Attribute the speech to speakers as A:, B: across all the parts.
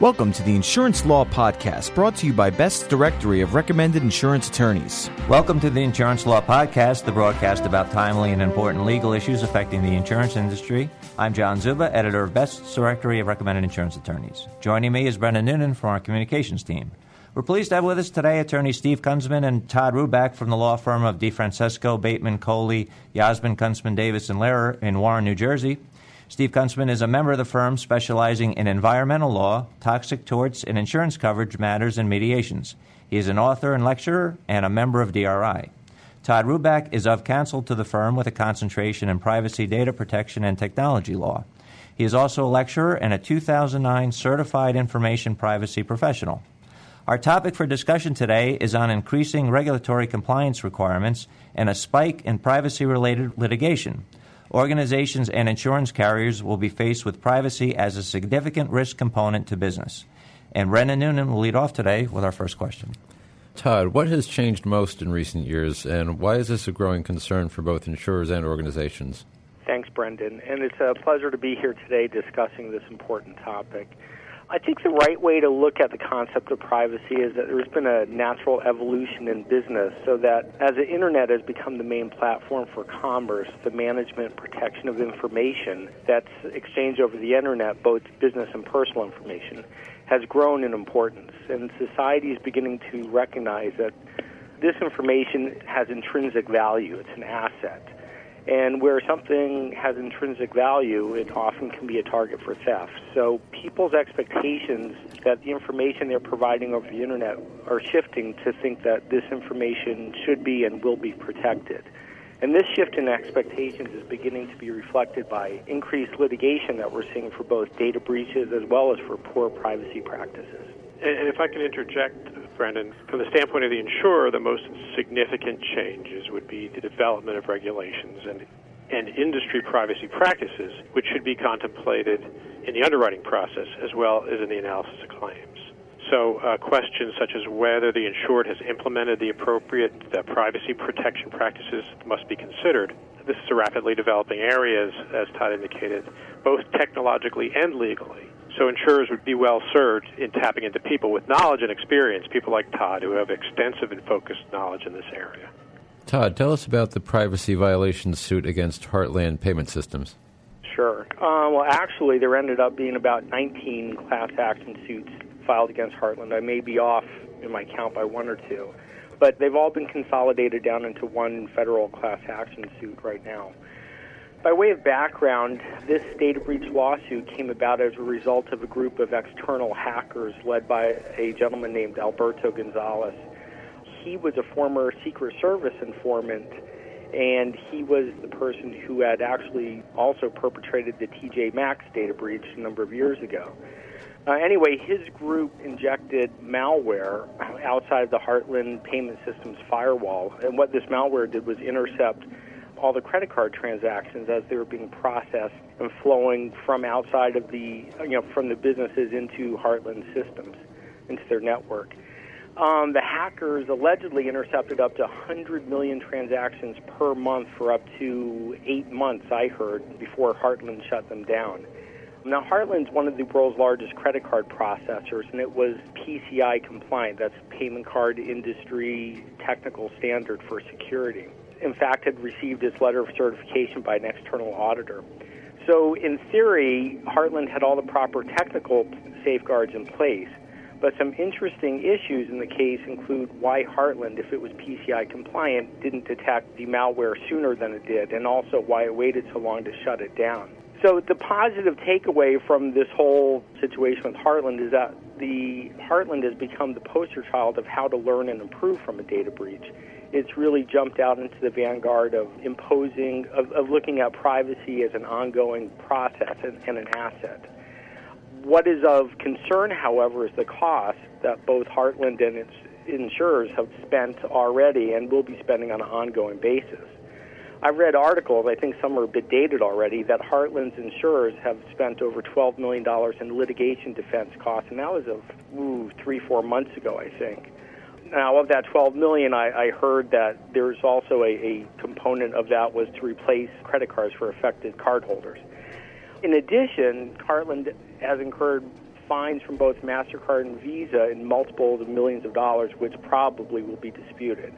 A: Welcome to the Insurance Law Podcast, brought to you by Best's Directory of Recommended Insurance Attorneys.
B: Welcome to the Insurance Law Podcast, the broadcast about timely and important legal issues affecting the insurance industry. I'm John Zuba, editor of Best's Directory of Recommended Insurance Attorneys. Joining me is Brendan Noonan from our communications team. We're pleased to have with us today attorneys Steve Kunzman and Todd Ruback from the law firm of DeFrancesco, Bateman, Coley, Yospin, Kunzman, Davis, and Lehrer in Warren, New Jersey. Steve Kunzman is a member of the firm specializing in environmental law, toxic torts, and insurance coverage matters and mediations. He is an author and lecturer and a member of DRI. Todd Ruback is of counsel to the firm with a concentration in privacy, data protection, and technology law. He is also a lecturer and a 2009 certified information privacy professional. Our topic for discussion today is on increasing regulatory compliance requirements and a spike in privacy related litigation organizations and insurance carriers will be faced with privacy as a significant risk component to business. And Brendan Noonan will lead off today with our first question.
C: Todd, what has changed most in recent years, and why is this a growing concern for both insurers and organizations?
D: Thanks, Brendan. And it's a pleasure to be here today discussing this important topic. I think the right way to look at the concept of privacy is that there's been a natural evolution in business so that as the internet has become the main platform for commerce, the management and protection of information that's exchanged over the internet, both business and personal information, has grown in importance. And society is beginning to recognize that this information has intrinsic value, it's an asset. And where something has intrinsic value, it often can be a target for theft. So people's expectations that the information they're providing over the internet are shifting to think that this information should be and will be protected. And this shift in expectations is beginning to be reflected by increased litigation that we're seeing for both data breaches as well as for poor privacy practices.
E: And if I can interject, Brendan, from the standpoint of the insurer, the most significant changes would be the development of regulations and, and industry privacy practices, which should be contemplated in the underwriting process as well as in the analysis of claims. So, uh, questions such as whether the insured has implemented the appropriate uh, privacy protection practices must be considered. This is a rapidly developing area, as, as Todd indicated, both technologically and legally. So insurers would be well served in tapping into people with knowledge and experience, people like Todd who have extensive and focused knowledge in this area.
C: Todd, tell us about the privacy violation suit against Heartland Payment Systems.
D: Sure. Uh, well, actually, there ended up being about 19 class action suits filed against Heartland. I may be off in my count by one or two, but they've all been consolidated down into one federal class action suit right now. By way of background, this data breach lawsuit came about as a result of a group of external hackers led by a gentleman named Alberto Gonzalez. He was a former Secret Service informant, and he was the person who had actually also perpetrated the TJ Maxx data breach a number of years ago. Uh, anyway, his group injected malware outside of the Heartland Payment Systems firewall, and what this malware did was intercept all the credit card transactions as they were being processed and flowing from outside of the, you know, from the businesses into Heartland systems, into their network. Um, the hackers allegedly intercepted up to 100 million transactions per month for up to eight months, I heard, before Heartland shut them down. Now, Heartland's one of the world's largest credit card processors, and it was PCI compliant. That's Payment Card Industry Technical Standard for Security in fact, had received its letter of certification by an external auditor. So, in theory, Heartland had all the proper technical safeguards in place. But some interesting issues in the case include why Heartland, if it was PCI compliant, didn't detect the malware sooner than it did, and also why it waited so long to shut it down. So, the positive takeaway from this whole situation with Heartland is that the Heartland has become the poster child of how to learn and improve from a data breach it's really jumped out into the vanguard of imposing, of, of looking at privacy as an ongoing process and, and an asset. What is of concern, however, is the cost that both Heartland and its insurers have spent already and will be spending on an ongoing basis. I've read articles, I think some are a bit dated already, that Heartland's insurers have spent over $12 million in litigation defense costs, and that was of ooh, three, four months ago, I think. Now, of that 12 million, I, I heard that there's also a, a component of that was to replace credit cards for affected cardholders. In addition, Heartland has incurred fines from both MasterCard and Visa in multiples of millions of dollars, which probably will be disputed.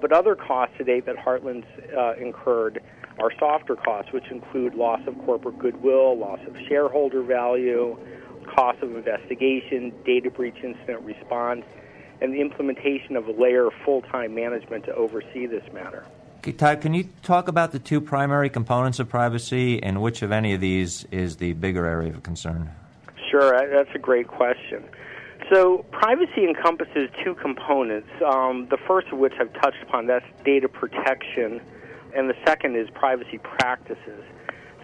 D: But other costs to date that Heartland's uh, incurred are softer costs, which include loss of corporate goodwill, loss of shareholder value, cost of investigation, data breach incident response, and the implementation of a layer of full time management to oversee this matter.
B: Okay, Todd, can you talk about the two primary components of privacy and which of any of these is the bigger area of concern?
D: Sure, that's a great question. So, privacy encompasses two components. Um, the first of which I've touched upon that's data protection, and the second is privacy practices.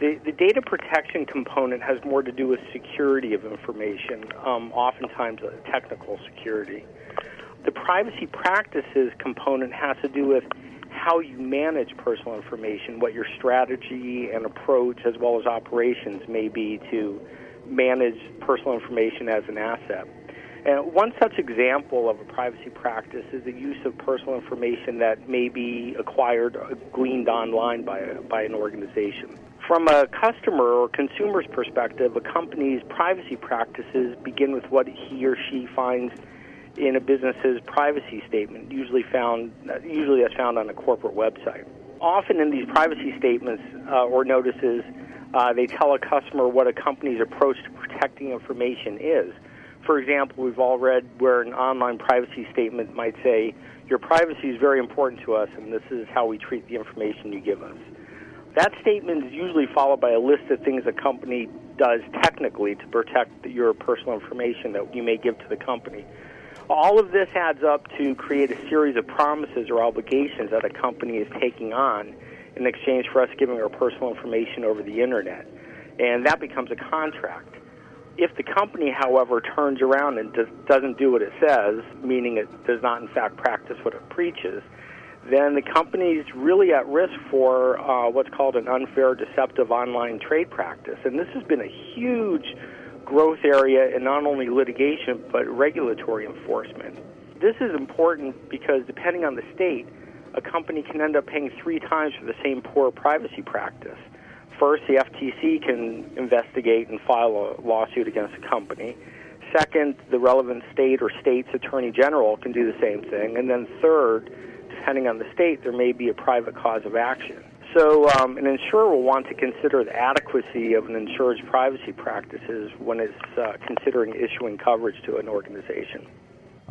D: The, the data protection component has more to do with security of information, um, oftentimes technical security. The privacy practices component has to do with how you manage personal information, what your strategy and approach, as well as operations, may be to manage personal information as an asset. And one such example of a privacy practice is the use of personal information that may be acquired, gleaned online by, by an organization. From a customer or consumer's perspective, a company's privacy practices begin with what he or she finds in a business's privacy statement, usually found usually that's found on a corporate website. Often in these privacy statements uh, or notices, uh, they tell a customer what a company's approach to protecting information is. For example, we've all read where an online privacy statement might say, "Your privacy is very important to us, and this is how we treat the information you give us." That statement is usually followed by a list of things a company does technically to protect your personal information that you may give to the company. All of this adds up to create a series of promises or obligations that a company is taking on in exchange for us giving our personal information over the internet. And that becomes a contract. If the company, however, turns around and does, doesn't do what it says, meaning it does not in fact practice what it preaches, then the company is really at risk for uh, what's called an unfair, deceptive online trade practice. And this has been a huge growth area in not only litigation but regulatory enforcement. This is important because depending on the state, a company can end up paying three times for the same poor privacy practice. First, the FTC can investigate and file a lawsuit against a company. Second, the relevant state or state's attorney general can do the same thing. And then third, depending on the state, there may be a private cause of action. So, um, an insurer will want to consider the adequacy of an insurer's privacy practices when it's uh, considering issuing coverage to an organization.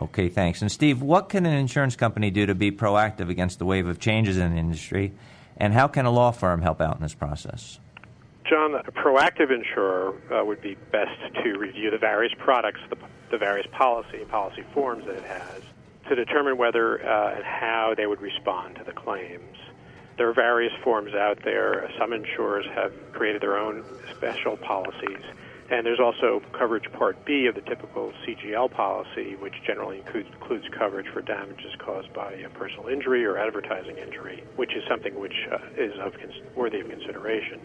B: Okay, thanks. And Steve, what can an insurance company do to be proactive against the wave of changes in the industry, and how can a law firm help out in this process?
E: John, a proactive insurer uh, would be best to review the various products, the, the various policy and policy forms that it has, to determine whether uh, and how they would respond to the claims. There are various forms out there. Some insurers have created their own special policies. And there's also coverage Part B of the typical CGL policy, which generally includes, coverage for damages caused by a personal injury or advertising injury, which is something which uh, is of cons- worthy of consideration.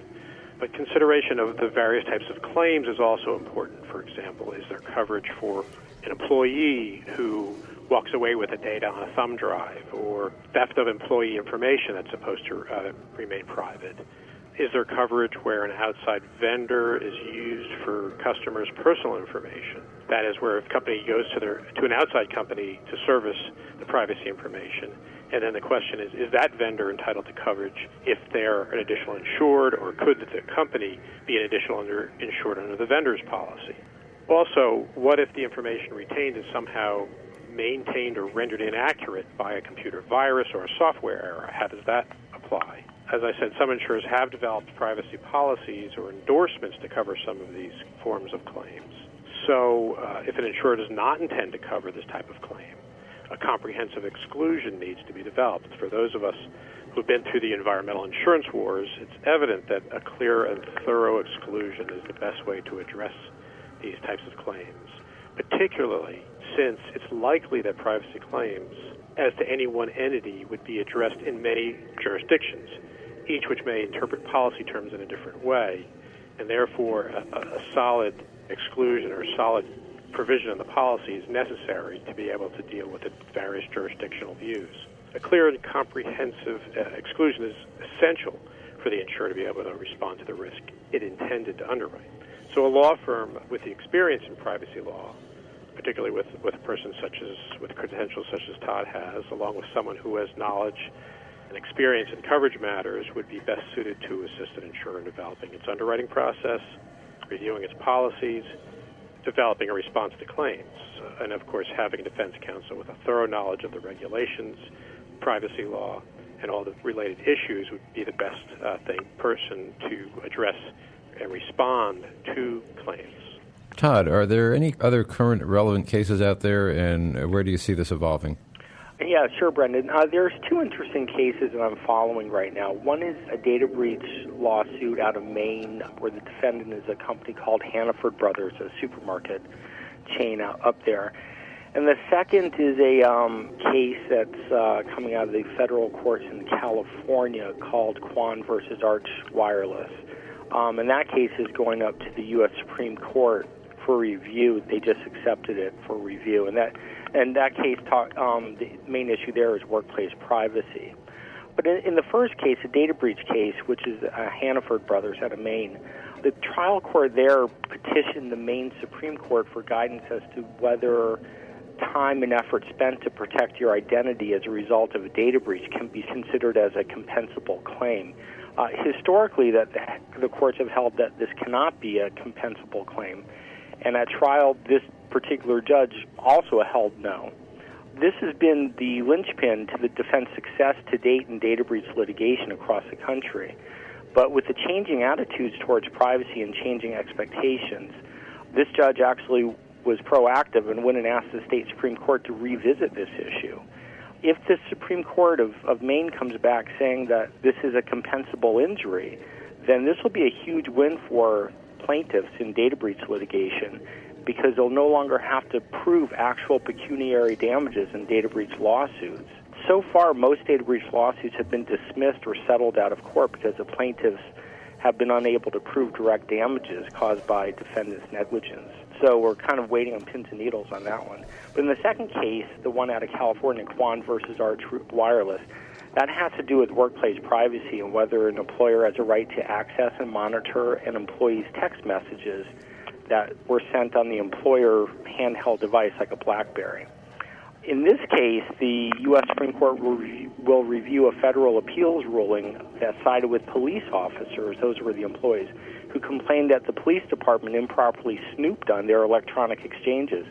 E: But consideration of the various types of claims is also important. For example, is there coverage for an employee who walks away with the data on a thumb drive, or theft of employee information that's supposed to uh, remain private. Is there coverage where an outside vendor is used for customers' personal information? That is where a company goes to their to an outside company to service the privacy information. And then the question is, is that vendor entitled to coverage if they're an additional insured, or could the company be an additional under, insured under the vendor's policy? Also, what if the information retained is somehow maintained or rendered inaccurate by a computer virus or a software error. How does that apply? As I said, some insurers have developed privacy policies or endorsements to cover some of these forms of claims. So, uh, if an insurer does not intend to cover this type of claim, a comprehensive exclusion needs to be developed. For those of us who've been through the environmental insurance wars, it's evident that a clear and thorough exclusion is the best way to address these types of claims, particularly since it's likely that privacy claims as to any one entity would be addressed in many jurisdictions, each which may interpret policy terms in a different way, and therefore a, a solid exclusion or solid provision in the policy is necessary to be able to deal with the various jurisdictional views. A clear and comprehensive uh, exclusion is essential for the insurer to be able to respond to the risk it intended to underwrite. So a law firm with the experience in privacy law, particularly with, with a person such as with credentials such as Todd has, along with someone who has knowledge and experience in coverage matters, would be best suited to assist an insurer in developing its underwriting process, reviewing its policies, developing a response to claims, and of course having a defense counsel with a thorough knowledge of the regulations, privacy law, and all the related issues would be the best uh, thing person to address and respond to claims.
C: Todd, are there any other current relevant cases out there, and where do you see this evolving?
D: Yeah, sure, Brendan. Uh, there's two interesting cases that I'm following right now. One is a data breach lawsuit out of Maine, where the defendant is a company called Hannaford Brothers, a supermarket chain out, up there. And the second is a um, case that's uh, coming out of the federal courts in California called Quon versus Arch Wireless. Um, and that case is going up to the U.S. Supreme Court for review. They just accepted it for review, and that and that case talk, um, the main issue there is workplace privacy. But in, in the first case, a data breach case, which is uh, Hannaford Brothers out of Maine, the trial court there petitioned the Maine Supreme Court for guidance as to whether time and effort spent to protect your identity as a result of a data breach can be considered as a compensable claim. Uh, historically, that the, the courts have held that this cannot be a compensable claim, and at trial, this particular judge also held no. This has been the linchpin to the defense success to date in data breach litigation across the country. But with the changing attitudes towards privacy and changing expectations, this judge actually was proactive and went and asked the state Supreme Court to revisit this issue. If the Supreme Court of, of Maine comes back saying that this is a compensable injury, then this will be a huge win for plaintiffs in data breach litigation because they'll no longer have to prove actual pecuniary damages in data breach lawsuits. So far, most data breach lawsuits have been dismissed or settled out of court because the plaintiffs have been unable to prove direct damages caused by defendants' negligence. So we're kind of waiting on pins and needles on that one. But in the second case, the one out of California, Quon versus Arch Wireless, that has to do with workplace privacy and whether an employer has a right to access and monitor an employee's text messages that were sent on the employer handheld device like a BlackBerry. In this case, the U.S. Supreme Court will, re- will review a federal appeals ruling that sided with police officers, those were the employees, who complained that the police department improperly snooped on their electronic exchanges.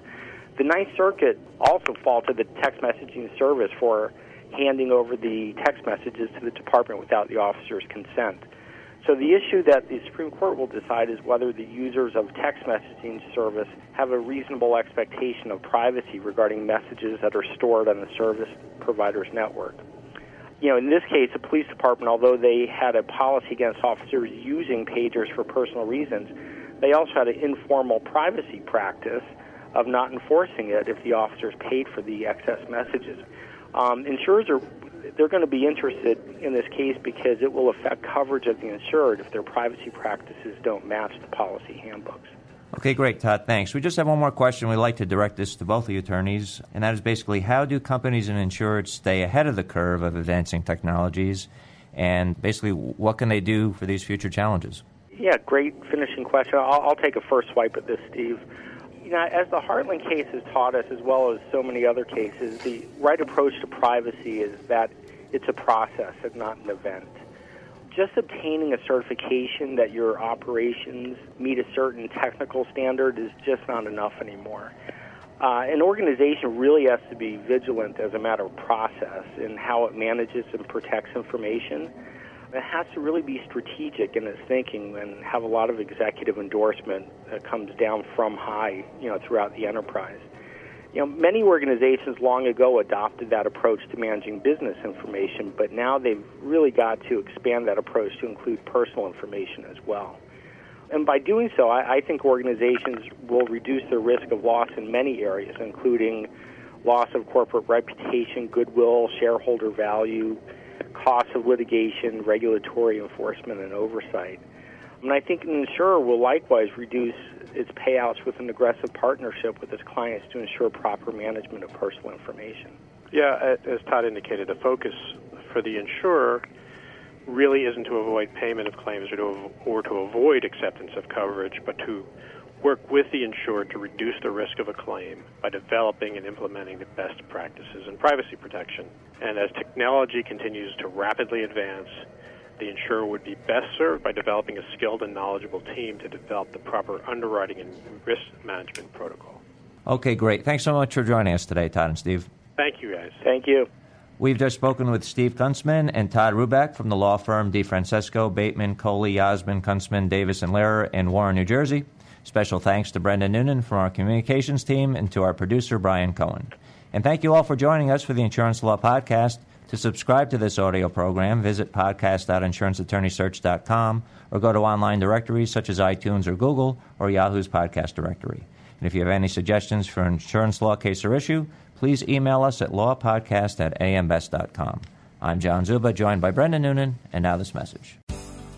D: The Ninth Circuit also faulted the text messaging service for handing over the text messages to the department without the officer's consent. So the issue that the Supreme Court will decide is whether the users of text messaging service have a reasonable expectation of privacy regarding messages that are stored on the service provider's network. You know, in this case, the police department, although they had a policy against officers using pagers for personal reasons, they also had an informal privacy practice of not enforcing it if the officers paid for the excess messages. Um, insurers are they're going to be interested in this case because it will affect coverage of the insured if their privacy practices don't match the policy handbooks.
B: Okay, great, Todd. Thanks. We just have one more question. We'd like to direct this to both of you attorneys, and that is basically how do companies and insureds stay ahead of the curve of advancing technologies, and basically what can they do for these future challenges?
D: Yeah, great finishing question. I'll, I'll take a first swipe at this, Steve you know, as the Heartland case has taught us, as well as so many other cases, the right approach to privacy is that it's a process and not an event. Just obtaining a certification that your operations meet a certain technical standard is just not enough anymore. Uh, an organization really has to be vigilant as a matter of process in how it manages and protects information it has to really be strategic in its thinking and have a lot of executive endorsement that comes down from high, you know, throughout the enterprise. You know, many organizations long ago adopted that approach to managing business information, but now they've really got to expand that approach to include personal information as well. And by doing so, I, I think organizations will reduce their risk of loss in many areas, including loss of corporate reputation, goodwill, shareholder value, costs of litigation, regulatory enforcement, and oversight. And I think an insurer will likewise reduce its payouts with an aggressive partnership with its clients to ensure proper management of personal information.
E: Yeah, as Todd indicated, the focus for the insurer really isn't to avoid payment of claims or to, or to avoid acceptance of coverage, but to work with the insured to reduce the risk of a claim by developing and implementing the best practices in privacy protection. And as technology continues to rapidly advance, the insurer would be best served by developing a skilled and knowledgeable team to develop the proper underwriting and risk management protocol.
B: Okay, great. Thanks so much for joining us today, Todd and Steve.
E: Thank you, guys.
D: Thank you.
B: We've just spoken with Steve Kunzman and Todd Ruback from the law firm DeFrancesco, Bateman, Coley, Yospin, Kunzman, Davis, and Lehrer in Warren, New Jersey. Special thanks to Brendan Noonan from our communications team and to our producer, Brian Cohen. And thank you all for joining us for the Insurance Law Podcast. To subscribe to this audio program, visit podcast.insuranceattorneysearch.com or go to online directories such as iTunes or Google or Yahoo's podcast directory. And if you have any suggestions for an insurance law case or issue, please email us at lawpodcast at ambest.com. I'm John Zuba, joined by Brendan Noonan, and now this message.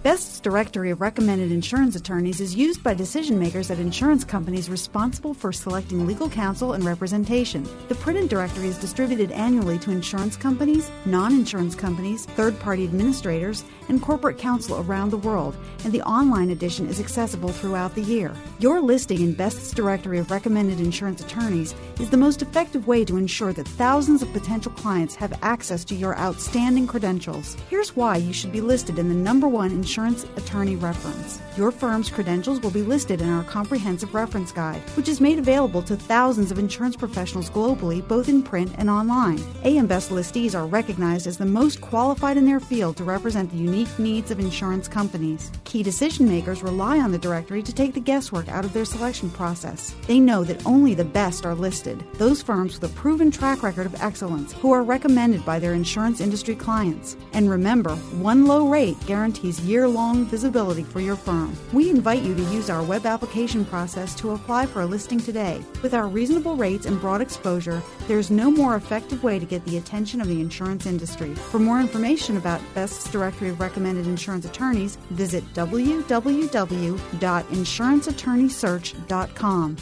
F: Best's directory of recommended insurance attorneys is used by decision makers at insurance companies responsible for selecting legal counsel and representation. The printed directory is distributed annually to insurance companies, non insurance companies, third party administrators, and corporate counsel around the world, and the online edition is accessible throughout the year. Your listing in Best's directory of recommended insurance attorneys is the most effective way to ensure that thousands of potential clients have access to your outstanding credentials. Here's why you should be listed in the number one insurance attorney reference. Your firm's credentials will be listed in our comprehensive reference guide, which is made available to thousands of insurance professionals globally, both in print and online. AM Best listees are recognized as the most qualified in their field to represent the unique needs of insurance companies. Key decision makers rely on the directory to take the guesswork out of their selection process. They know that only the best are listed, those firms with a proven track record of excellence who are recommended by their insurance industry clients. And remember, one low rate guarantees year long visibility for your firm. We invite you to use our web application process to apply for a listing today. With our reasonable rates and broad exposure, there's no more effective way to get the attention of the insurance industry. For more information about Best's directory of recommended insurance attorneys, visit www.insuranceattorneysearch.com.